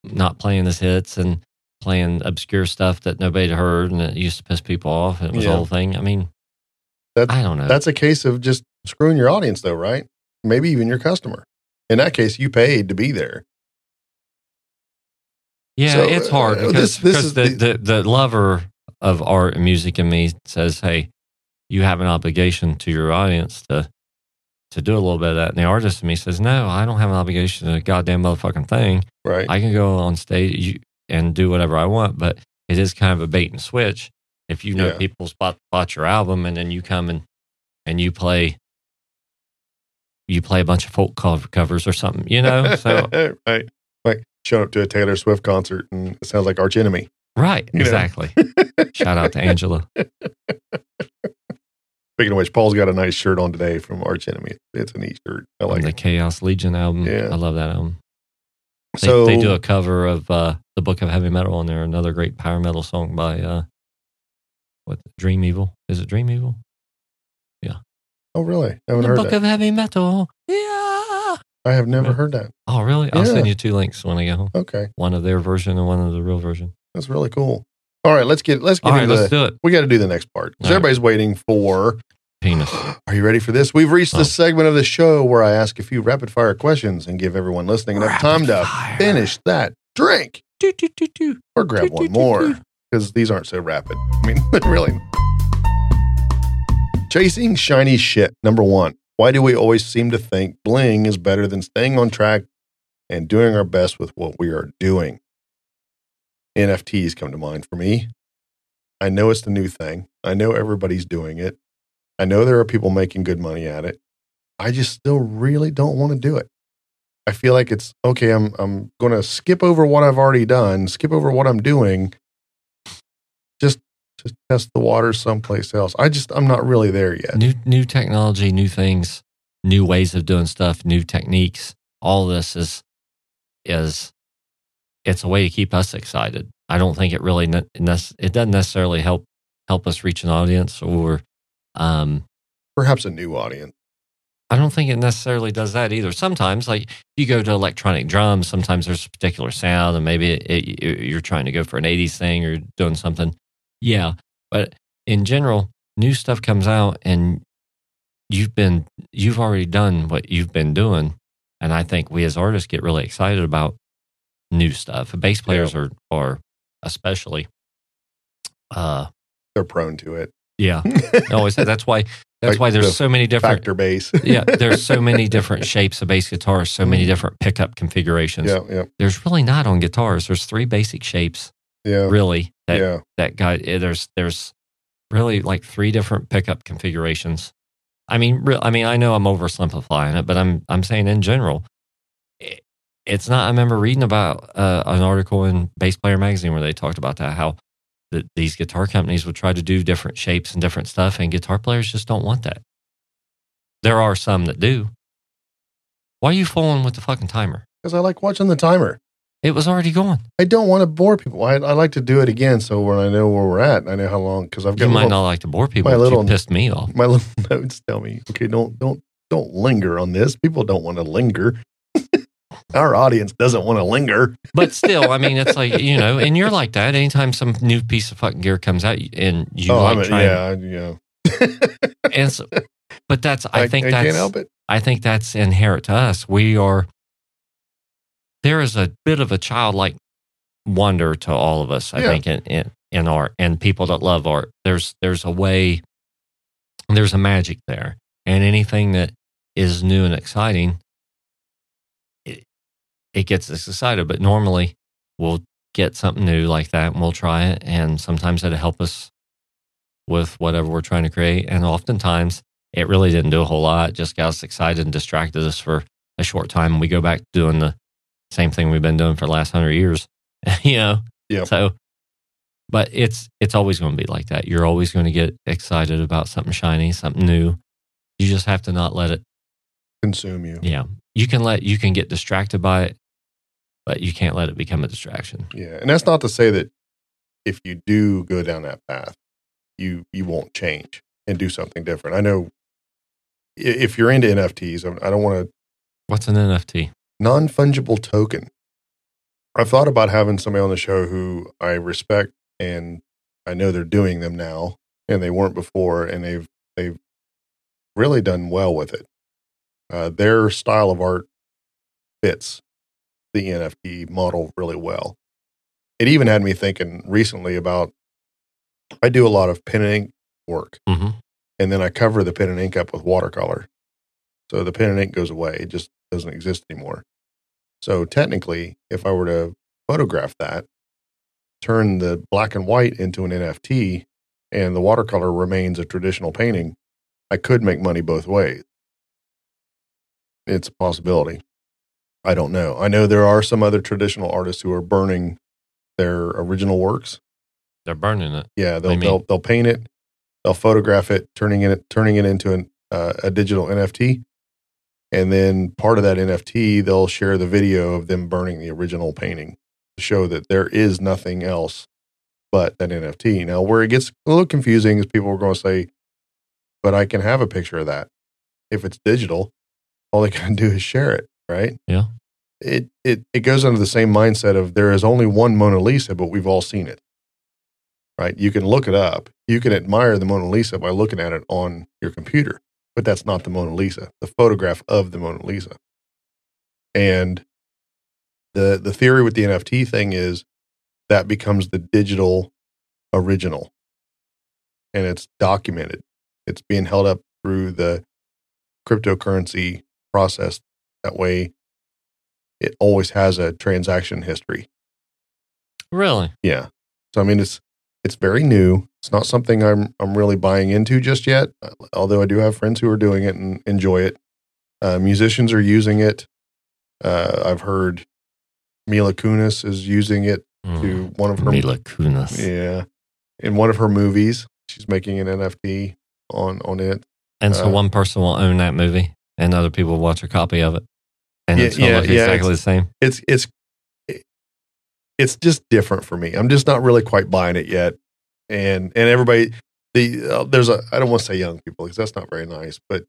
not playing his hits and playing obscure stuff that nobody had heard and it used to piss people off. And it was Yeah. the whole thing. I mean, That's- I don't know. That's a case of just screwing your audience, though, right? Maybe even your customer. In that case, you paid to be there. Yeah, So, it's hard uh, because, this- this because is the, the- the, the lover of art and music in me says, hey, you have an obligation to your audience to to do a little bit of that. And the artist in me says, no, I don't have an obligation to a goddamn motherfucking thing. Right. I can go on stage and do whatever I want, but it is kind of a bait and switch. If you know Yeah. people spot bought your album and then you come and and you play you play a bunch of folk cover covers or something, you know? So right. Like showing up to a Taylor Swift concert and it sounds like Arch Enemy. right, You exactly. Shout out to Angela. Speaking of which, Paul's got a nice shirt on today from Arch Enemy. It's a neat shirt. I like the it. Khaos Legion album. Yeah. I love that album. They, So they do a cover of uh, the Book of Heavy Metal on there, another great power metal song by uh, what Dream Evil. Is it Dream Evil? Yeah. Oh really? I haven't the heard Book that. of Heavy Metal. I have never heard that. Oh, really? I'll Yeah. send you two links when I get home. Okay, One of their version and one of the real version. that's really cool. All right, let's get let's get All right, into let's the. do it. We got to do the next part 'cause All right. everybody's waiting for. Penis. Are you ready for this? We've reached Oh. the segment of the show where I ask a few rapid fire questions and give everyone listening enough time to finish that drink Do, do, do, do. or grab one more because these aren't so rapid. I mean, really. Chasing shiny shit. Number one. Why do we always seem to think bling is better than staying on track and doing our best with what we are doing? NFTs come to mind for me. I know it's the new thing. I know everybody's doing it. I know there are people making good money at it. I just still really don't want to do it. I feel like it's okay. I'm I'm going to skip over what I've already done, skip over what I'm doing, to test the waters someplace else. I just I'm not really there yet. New new technology, new things, new ways of doing stuff, new techniques. All this is is it's a way to keep us excited. I don't think it really ne- it doesn't necessarily help help us reach an audience or um Perhaps a new audience. I don't think it necessarily does that either. Sometimes, like you go to electronic drums, sometimes there's a particular sound, and maybe it, it, you're trying to go for an 80s thing or doing something. Yeah. But in general, new stuff comes out and you've been, you've already done what you've been doing. And I think we as artists get really excited about new stuff. Bass players are, are especially, uh, They're prone to it. yeah. Always. That's why, that's Like why there's the so many different Factor bass. yeah, there's so many different shapes of bass guitars, so many different pickup configurations. yeah, yeah, There's really not on guitars. There's three basic shapes, yeah, really. That yeah. that guy. eh, There's there's really like three different pickup configurations. I mean, real. I mean, I know I'm oversimplifying it, but I'm I'm saying in general, it, it's not. I remember reading about uh, an article in Bass Player Magazine where they talked about that how. That these guitar companies would try to do different shapes and different stuff, and guitar players just don't want that. There are some that do. Why are you fooling with the fucking timer? Because I like watching the timer. It was already going. I don't want to bore people. I, I like to do it again, so when I know where we're at, I know how long. Because I've got You might little- not like to bore people, my little- pissed me off. my little notes tell me, okay, don't don't don't linger on this. People don't want to linger. Our audience doesn't want to linger. But still, I mean, it's like you know, and you're like that. Anytime some new piece of fucking gear comes out, and you oh, like I'm a, trying, yeah, yeah. and so, but that's I, think I that's can't help it. I think that's inherent to us. We are there is a bit of a childlike wonder to all of us. I Yeah. think in, in in art and people that love art. There's there's a way, there's a magic there, and anything that is new and exciting, it, it gets us excited. But normally, we'll get something new like that, and we'll try it, and sometimes it'll help us with whatever we're trying to create, and oftentimes it really didn't do a whole lot. It just got us excited and distracted us for a short time. And we go back to doing the same thing we've been doing for the last hundred years. you know? Yep. So but it's it's always going to be like that. You're always going to get excited about something shiny, something new. You just have to not let it Consume you. yeah. You can let you can get distracted by it, but you can't let it become a distraction. Yeah, and that's not to say that if you do go down that path, you you won't change and do something different. I know if you're into NFTs, I don't want to What's an NFT? Non fungible token. I've thought about having somebody on the show who I respect and I know they're doing them now and they weren't before and they've they've really done well with it. Uh, their style of art fits the NFT model really well. It even had me thinking recently about I do a lot of pen and ink work hmm and then I cover the pen and ink up with watercolor. So the pen and ink goes away. It just doesn't exist anymore. So technically, if I were to photograph that, turn the black and white into an NFT, and the watercolor remains a traditional painting, I could make money both ways. It's a possibility. I don't know. I know there are some other traditional artists who are burning their original works They're burning it. yeah, they'll they'll they'll paint it, they'll photograph it, turning it turning it into an, uh, a digital NFT, and then part of that NFT they'll share the video of them burning the original painting to show that there is nothing else but that NFT. Now, where it gets a little confusing is people are going to say, "But I can have a picture of that if it's digital. All they can do is share it, right?" Yeah. It it it goes under the same mindset of there is only one Mona Lisa, but we've all seen it right? You can look it up. You can admire the Mona Lisa by looking at it on your computer, but that's not the Mona Lisa, the photograph of the Mona Lisa. And the the theory with the NFT thing is that becomes the digital original. And it's documented. It's being held up through the cryptocurrency process. That way it always has a transaction history. Really? Yeah. So I mean, it's it's very new. It's not something I'm I'm really buying into just yet. Although I do have friends who are doing it and enjoy it. Uh, musicians are using it. Uh, I've heard Mila Kunis is using it to Mm, one of her Mila Kunis. yeah in one of her movies. She's making an NFT on on it. And so Uh, one person will own that movie, and other people will watch a copy of it, and Yeah, it's yeah, exactly the same. It's it's it's just different for me. I'm just not really quite buying it yet. And and everybody the uh, there's a I don't want to say young people because that's not very nice, but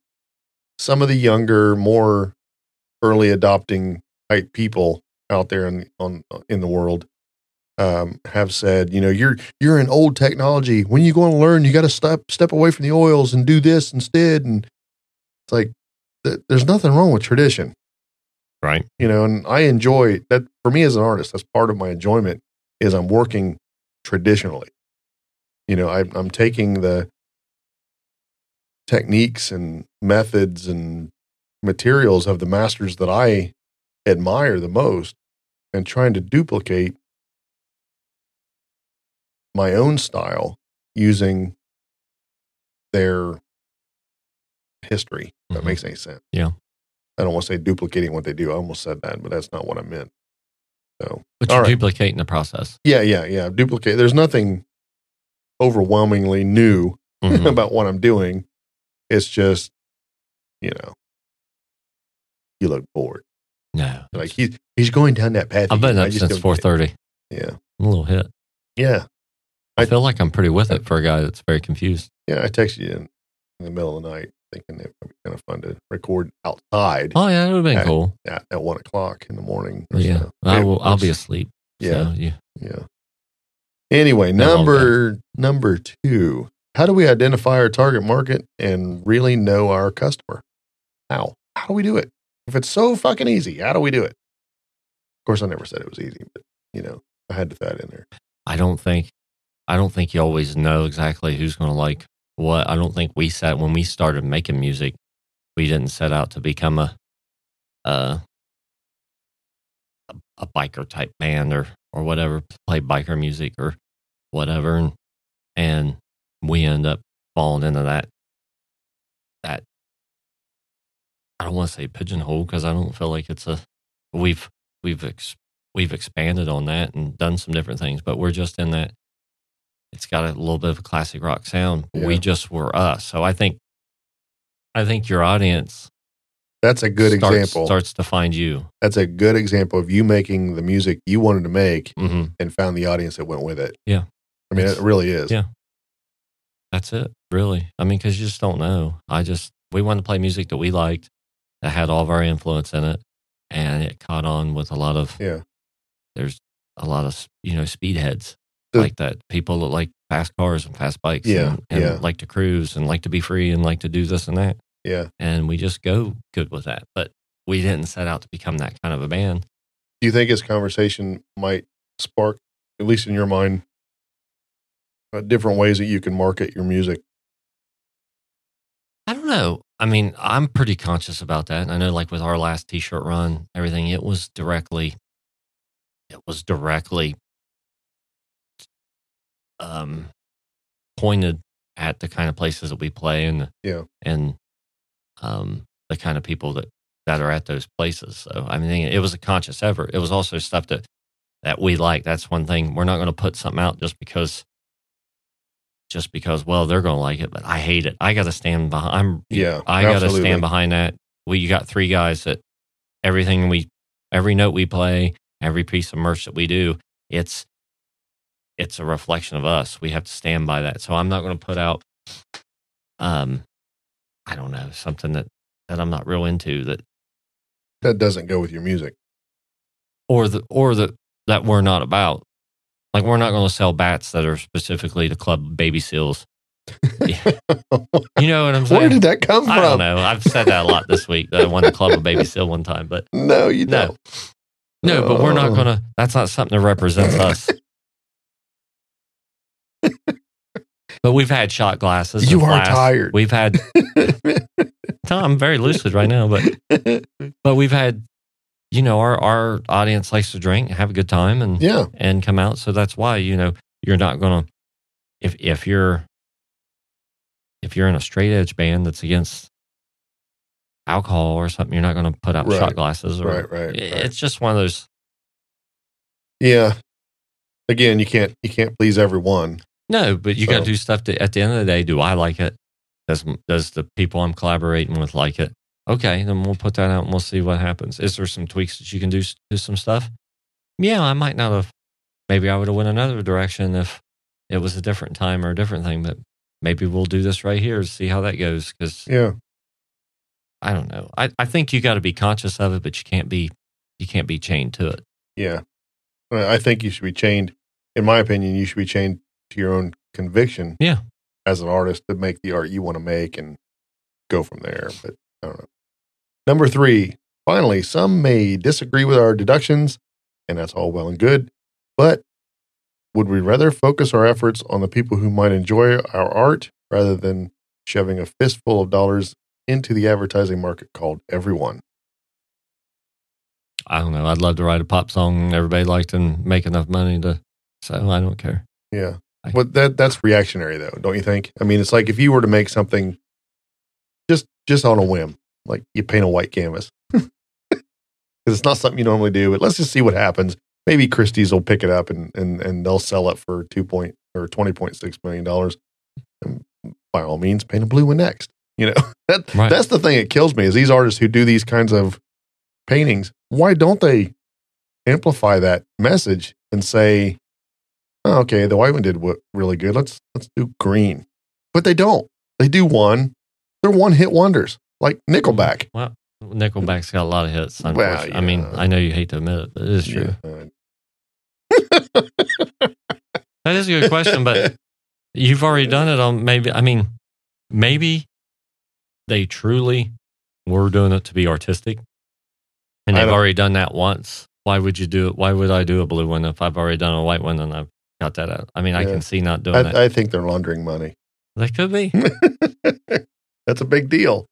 some of the younger, more early adopting type people out there in on in the world um, have said, you know, you're you're in old technology. When you going to learn, you got to step step away from the oils and do this instead. And it's like th- there's nothing wrong with tradition Right. you know and i enjoy that for me as an artist that's part of my enjoyment is i'm working traditionally you know I, i'm taking the techniques and methods and materials of the masters that i admire the most and trying to duplicate my own style using their history if that Mhm. makes any sense Yeah. I don't want to say duplicating what they do. I almost said that, but that's not what I meant. So, But you're right. duplicating the process. yeah, yeah, yeah. Duplicate. There's nothing overwhelmingly new Mhm. about what I'm doing. It's just, you know, you look bored. no. Like he's he's going down that path. I've been up since four thirty. Yeah, A little hit. yeah, I I- feel like I'm pretty with it for a guy that's very confused. yeah. I texted you in, in the middle of the night, thinking it would be kind of fun to record outside Oh yeah, it would have been Yeah. cool. at, at one o'clock in the morning. or Yeah, so. I will. I'll be asleep. Yeah. So, yeah. Yeah. Anyway, number number two. How do we identify our target market and really know our customer? How? How do we do it? If it's so fucking easy, how do we do it? Of course, I never said it was easy, but you know, I had to throw that in there. I don't think. I don't think you always know exactly who's going to like what. I don't think we set when we started making music. We didn't set out to become a, a, a biker type band or or whatever, play biker music or whatever, and and we end up falling into that that I don't want to say pigeonhole because I don't feel like it's a we've we've ex, we've expanded on that and done some different things, but we're just in that. It's got a little bit of a classic rock sound. We just were us, so I think I think your audience That's a good starts, example. starts to find you. That's a good example of you making the music you wanted to make hmm and found the audience that went with it. Yeah. I mean, it really is. yeah. That's it, really. I mean, because you just don't know. I just we wanted to play music that we liked that had all of our influence in it, and it caught on with a lot of Yeah. there's a lot of you know speedheads The- like that people that like fast cars and fast bikes Yeah, and, and yeah. like to cruise and like to be free and like to do this and that Yeah. and we just go good with that but we didn't set out to become that kind of a band Do you think this conversation might spark, at least in your mind, uh, different ways that you can market your music? i don't know i mean i'm pretty conscious about that i know like with our last t-shirt run everything it was directly it was directly um pointed at the kind of places that we play and Yeah. and um the kind of people that that are at those places so i mean it was a conscious effort it was also stuff that that we like that's one thing we're not going to put something out just because just because well they're going to like it but i hate it i got to stand behind i'm Yeah. I got to stand behind that. We you got three guys that everything we every note we play, every piece of merch that we do, it's it's a reflection of us. We have to stand by that. So I'm not going to put out um I don't know, something that that I'm not real into that That doesn't go with your music. or the or the that we're not about. Like we're not going to sell bats that are specifically to club baby seals. You know what I'm saying? Where did that come from? I don't know. I've said that a lot this week. That I won the club of baby seal one time, but No, you No. don't. No, but we're not Oh. gonna. That's not something that represents us. but we've had shot glasses. You are flasks. tired. We've had. No, I'm very lucid right now, but but we've had. You know, our our audience likes to drink, have a good time, and yeah. and come out. So that's why you know you're not gonna if if you're if you're in a straight edge band that's against alcohol or something, you're not going to put out Right. shot glasses. Or, Right, right, right. It's just one of those. Yeah. Again, you can't you can't please everyone. No, but you got to do stuff to, at the end of the day. Do I like it? Does does the people I'm collaborating with like it? Okay, then we'll put that out and we'll see what happens. Is there some tweaks that you can do to some stuff? Yeah, I might not have. Maybe I would have went another direction if it was a different time or a different thing. But maybe we'll do this right here to see how that goes. Because Yeah. I don't know. I, I think you got to be conscious of it, but you can't be you can't be chained to it. Yeah. I think you should be chained, in my opinion, you should be chained to your own conviction. Yeah. As an artist to make the art you want to make and go from there. But I don't know. Number three, finally, some may disagree with our deductions, and that's all well and good. But would we rather focus our efforts on the people who might enjoy our art rather than shoving a fistful of dollars into the advertising market called everyone? I don't know. I'd love to write a pop song everybody liked and make enough money to. So I don't care. Yeah. But that that's reactionary though, don't you think? I mean, it's like if you were to make something just just on a whim, like you paint a white canvas. Cuz it's not something you normally do, but let's just see what happens. Maybe Christie's will pick it up and and and they'll sell it for 2 point or 20.6 million dollars. By all means, paint a blue one next. You know. That Right. that's the thing that kills me is these artists who do these kinds of paintings, why don't they amplify that message and say Oh, okay, the white one did what really good. Let's let's do green. But they don't. They do one. They're one hit wonders, like Nickelback. Mm, well, Nickelback's got a lot of hits. Well, Unfortunately. I mean. I know you hate to admit it, but it is true. Yeah. That is a good question, but you've already done it on maybe. I mean, maybe they truly were doing it to be artistic, and they've already done that once. Why would you do it? Why would I do a blue one if I've already done a white one and I've got that out? I mean, I Yeah. can see not doing it. I, I think they're laundering money. They could be. That's a big deal.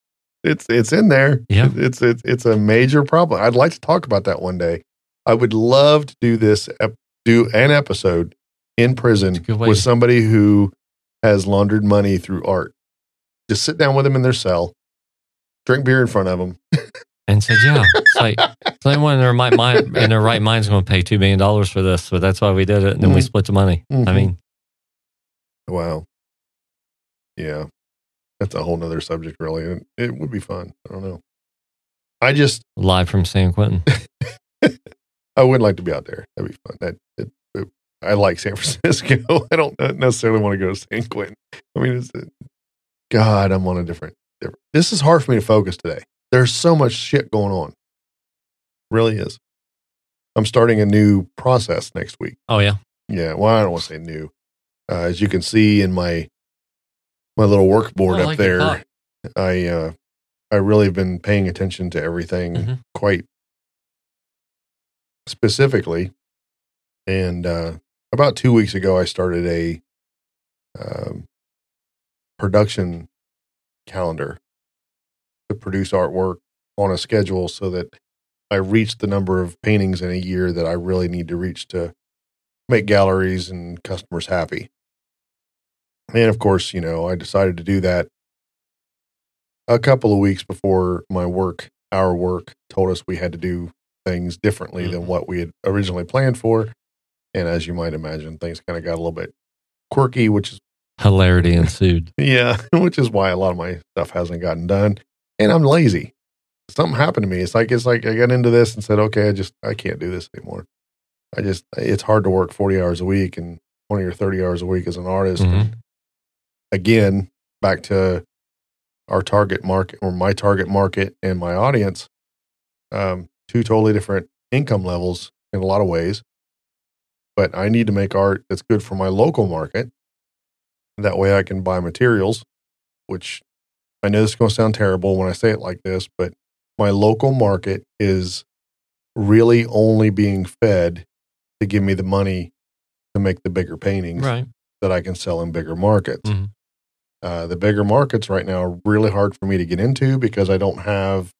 It's it's in there. Yeah. It's it's it's a major problem. I'd like to talk about that one day. I would love to do this ep- do an episode in prison It's a good way with to- somebody who has laundered money through art. Just sit down with them in their cell, drink beer in front of them. And said, "Yeah, it's like so anyone in their right mind in their right mind's going to pay two million dollars for this, but that's why we did it, and then we Mhm. split the money. I Mhm. mean, Wow. Yeah. That's a whole nother subject, really. It, it would be fun. I don't know. I just, live from San Quentin. I would like to be out there. That'd be fun. That, it, it- I like San Francisco. I don't necessarily want to go to San Quentin. I mean, it's, God, I'm on a different, different. This is hard for me to focus today. There's so much shit going on. Really is. I'm starting a new process next week. Oh yeah, Yeah, well, I don't want to say new. Uh, as you can see in my my little work board I up like there. I uh, I really have been paying attention to everything Mhm. quite specifically. And uh, about two weeks ago, I started a um, production calendar to produce artwork on a schedule so that I reach the number of paintings in a year that I really need to reach to make galleries and customers happy. And of course, you know, I decided to do that a couple of weeks before my work, our work, told us we had to do things differently than Mhm. what we had originally planned for. And as you might imagine, things kind of got a little bit quirky, which is hilarity ensued. yeah, which is why a lot of my stuff hasn't gotten done. And I'm lazy. Something happened to me. It's like it's like I got into this and said, okay, I just I can't do this anymore. I just it's hard to work 40 hours a week and 20 or 30 hours a week as an artist. Mhm. Again, back to our target market or my target market and my audience, um, two totally different income levels in a lot of ways. But I need to make art that's good for my local market. That way I can buy materials, which I know this is going to sound terrible when I say it like this, but my local market is really only being fed to give me the money to make the bigger paintings Right. that I can sell in bigger markets. Mhm. Uh, the bigger markets right now are really hard for me to get into because I don't have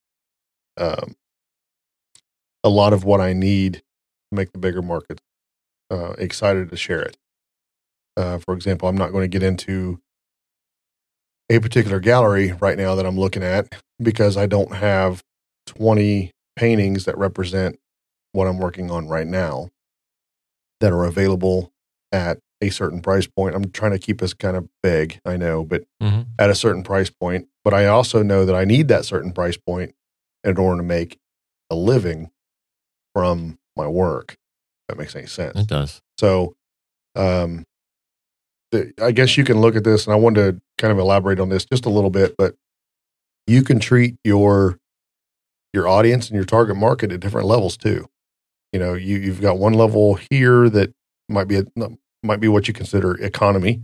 um, a lot of what I need to make the bigger markets uh, excited to share it. Uh, for example, I'm not going to get into a particular gallery right now that I'm looking at because I don't have 20 paintings that represent what I'm working on right now that are available at a certain price point. I'm trying to keep this kind of big, I know, but hmm at a certain price point. But I also know that I need that certain price point in order to make a living from my work. If that makes any sense. It does. So, um, I guess you can look at this, and I wanted to kind of elaborate on this just a little bit, but you can treat your your audience and your target market at different levels too. You know, you you've got one level here that might be a, might be what you consider economy,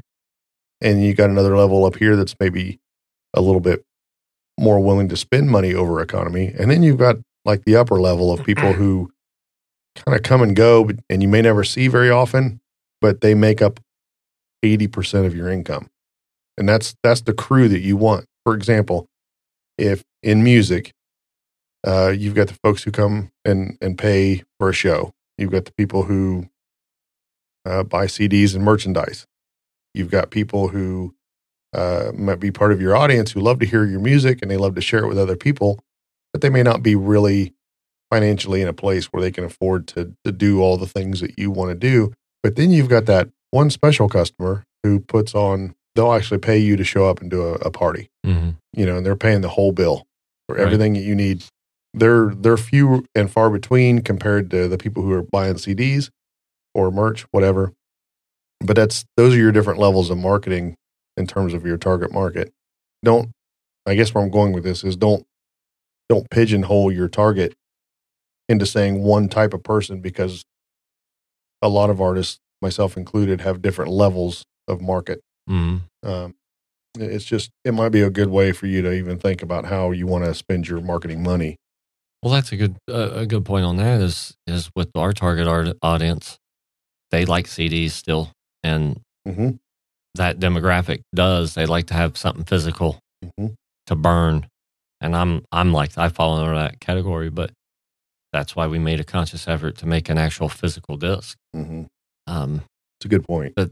and you got another level up here that's maybe a little bit more willing to spend money over economy, and then you've got like the upper level of people who kind of come and go, and you may never see very often, but they make up 80% of your income. And that's that's the crew that you want. For example, if in music, uh, you've got the folks who come and, and pay for a show. You've got the people who uh, buy CDs and merchandise. You've got people who uh, might be part of your audience who love to hear your music and they love to share it with other people, but they may not be really financially in a place where they can afford to, to do all the things that you want to do. But then you've got that one special customer who puts on, they'll actually pay you to show up and do a, a party, hmm you know, and they're paying the whole bill for Right. everything that you need. They're, they're few and far between compared to the people who are buying CDs or merch, whatever. But that's, those are your different levels of marketing in terms of your target market. Don't, I guess where I'm going with this is don't, don't pigeonhole your target into saying one type of person because a lot of artists, myself included, have different levels of market. hmm Um, it's just it might be a good way for you to even think about how you want to spend your marketing money. Well, that's a good uh, a good point on that. Is is with our target art audience, they like CDs still, and Mm-hmm. that demographic does. They like to have something physical Mm-hmm. to burn, and I'm I'm like I fall under that category, but that's why we made a conscious effort to make an actual physical disc. Mm-hmm. Um, It's a good point. But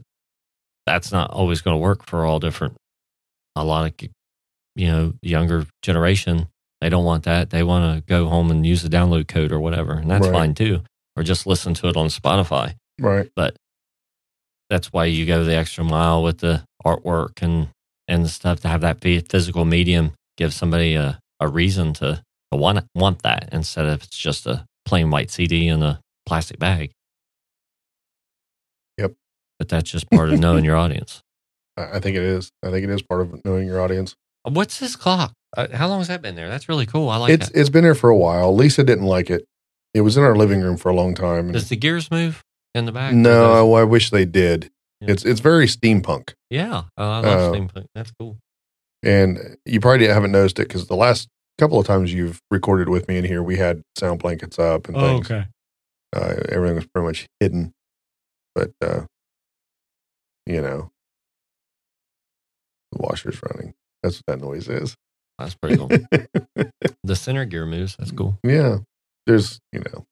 that's not always going to work for all different. A lot of you know younger generation they don't want that. They want to go home and use the download code or whatever, and that's Right. fine too. Or just listen to it on Spotify. Right. But that's why you go the extra mile with the artwork and and the stuff to have that be a physical medium. Give somebody a, a reason to, to want want that instead of it's just a plain white CD in a plastic bag. But that's just part of knowing your audience. I think it is. I think it is part of knowing your audience. What's this clock? Uh, how long has that been there? That's really cool. I like it's that. it's been there for a while. Lisa didn't like it. It was in our living room for a long time. Does the gears move in the back? no, I, wish they did. Yeah. It's it's very steampunk, Yeah, uh, I love Uh, steampunk. That's cool. and you probably haven't noticed it because the last couple of times you've recorded with me in here, we had sound blankets up and things. okay. uh, everything was pretty much hidden. But uh, you know, the washer's running. That's what that noise is. That's pretty cool. the center gear moves. That's cool. yeah, there's you know,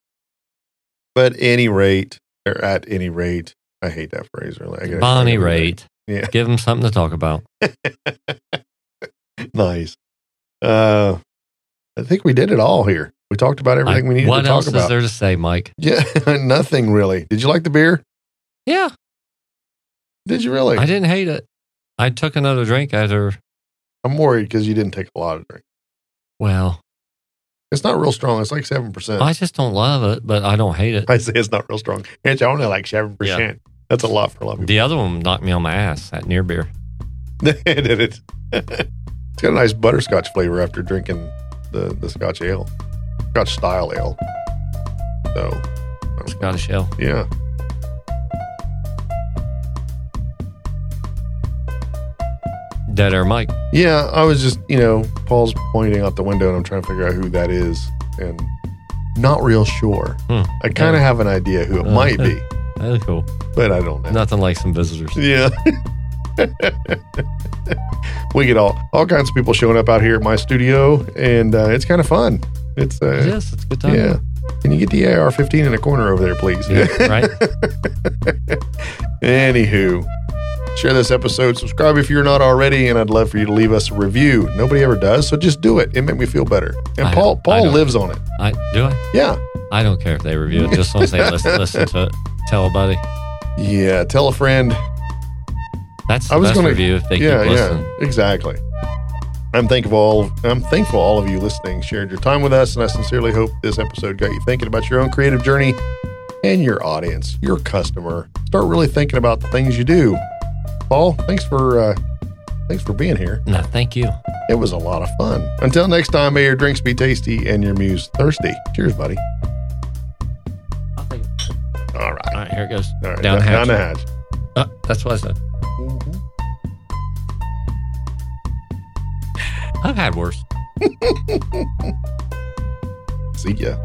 but any rate or at any rate, I hate that phrase. Really, Bonnie it every day. rate. Yeah. Give them something to talk about. nice. Uh, I think we did it all here. We talked about everything I- we needed to talk about. What else is there to say, Mike? Yeah, nothing really. Did you like the beer? Yeah, Did you really? I didn't hate it. I took another drink after. I'm worried because you didn't take a lot of drink. Well, It's not real strong. It's like seven percent. I just don't love it, but I don't hate it. I say it's not real strong. It's only like seven percent. That's a lot for a lot of people. The other one knocked me on my ass. That near beer. Did it? it's got a nice butterscotch flavor after drinking the the Scotch ale, Scotch style ale. So, I don't know. Scottish ale. yeah. Dead air Mike. Yeah, I was just, you know, Paul's pointing out the window and I'm trying to figure out who that is and not real sure. Hmm. I kind of have an idea who it Uh, might be, That's cool. but I don't know. Nothing like some visitors. Yeah. we get all all kinds of people showing up out here at my studio and uh, it's kind of fun. It's uh yes, it's a good time. yeah. Can you get the AR-15 in a corner over there, please? Yeah, right. Anywho, Share this episode, subscribe if you're not already, and I'd love for you to leave us a review. Nobody ever does, so just do it. It make me feel better. And I Paul Paul lives on it. I do I. Yeah. I don't care if they review it. Just as long as they listen, listen to it. Tell a buddy. Yeah. Tell a friend. That's the I was best gonna- review if they yeah, keep yeah. Exactly. I'm thankful all I'm thankful all of you listening shared your time with us, and I sincerely hope this episode got you thinking about your own creative journey and your audience, your customer. Start really thinking about the things you do. Paul, thanks for uh, thanks for being here. No, thank you. It was a lot of fun. Until next time, may your drinks be tasty and your muse thirsty. Cheers, buddy. All All right. right, here it goes. All right. Down the hatch. Down the hatch. Uh, that's what I said. I've had worse. See ya.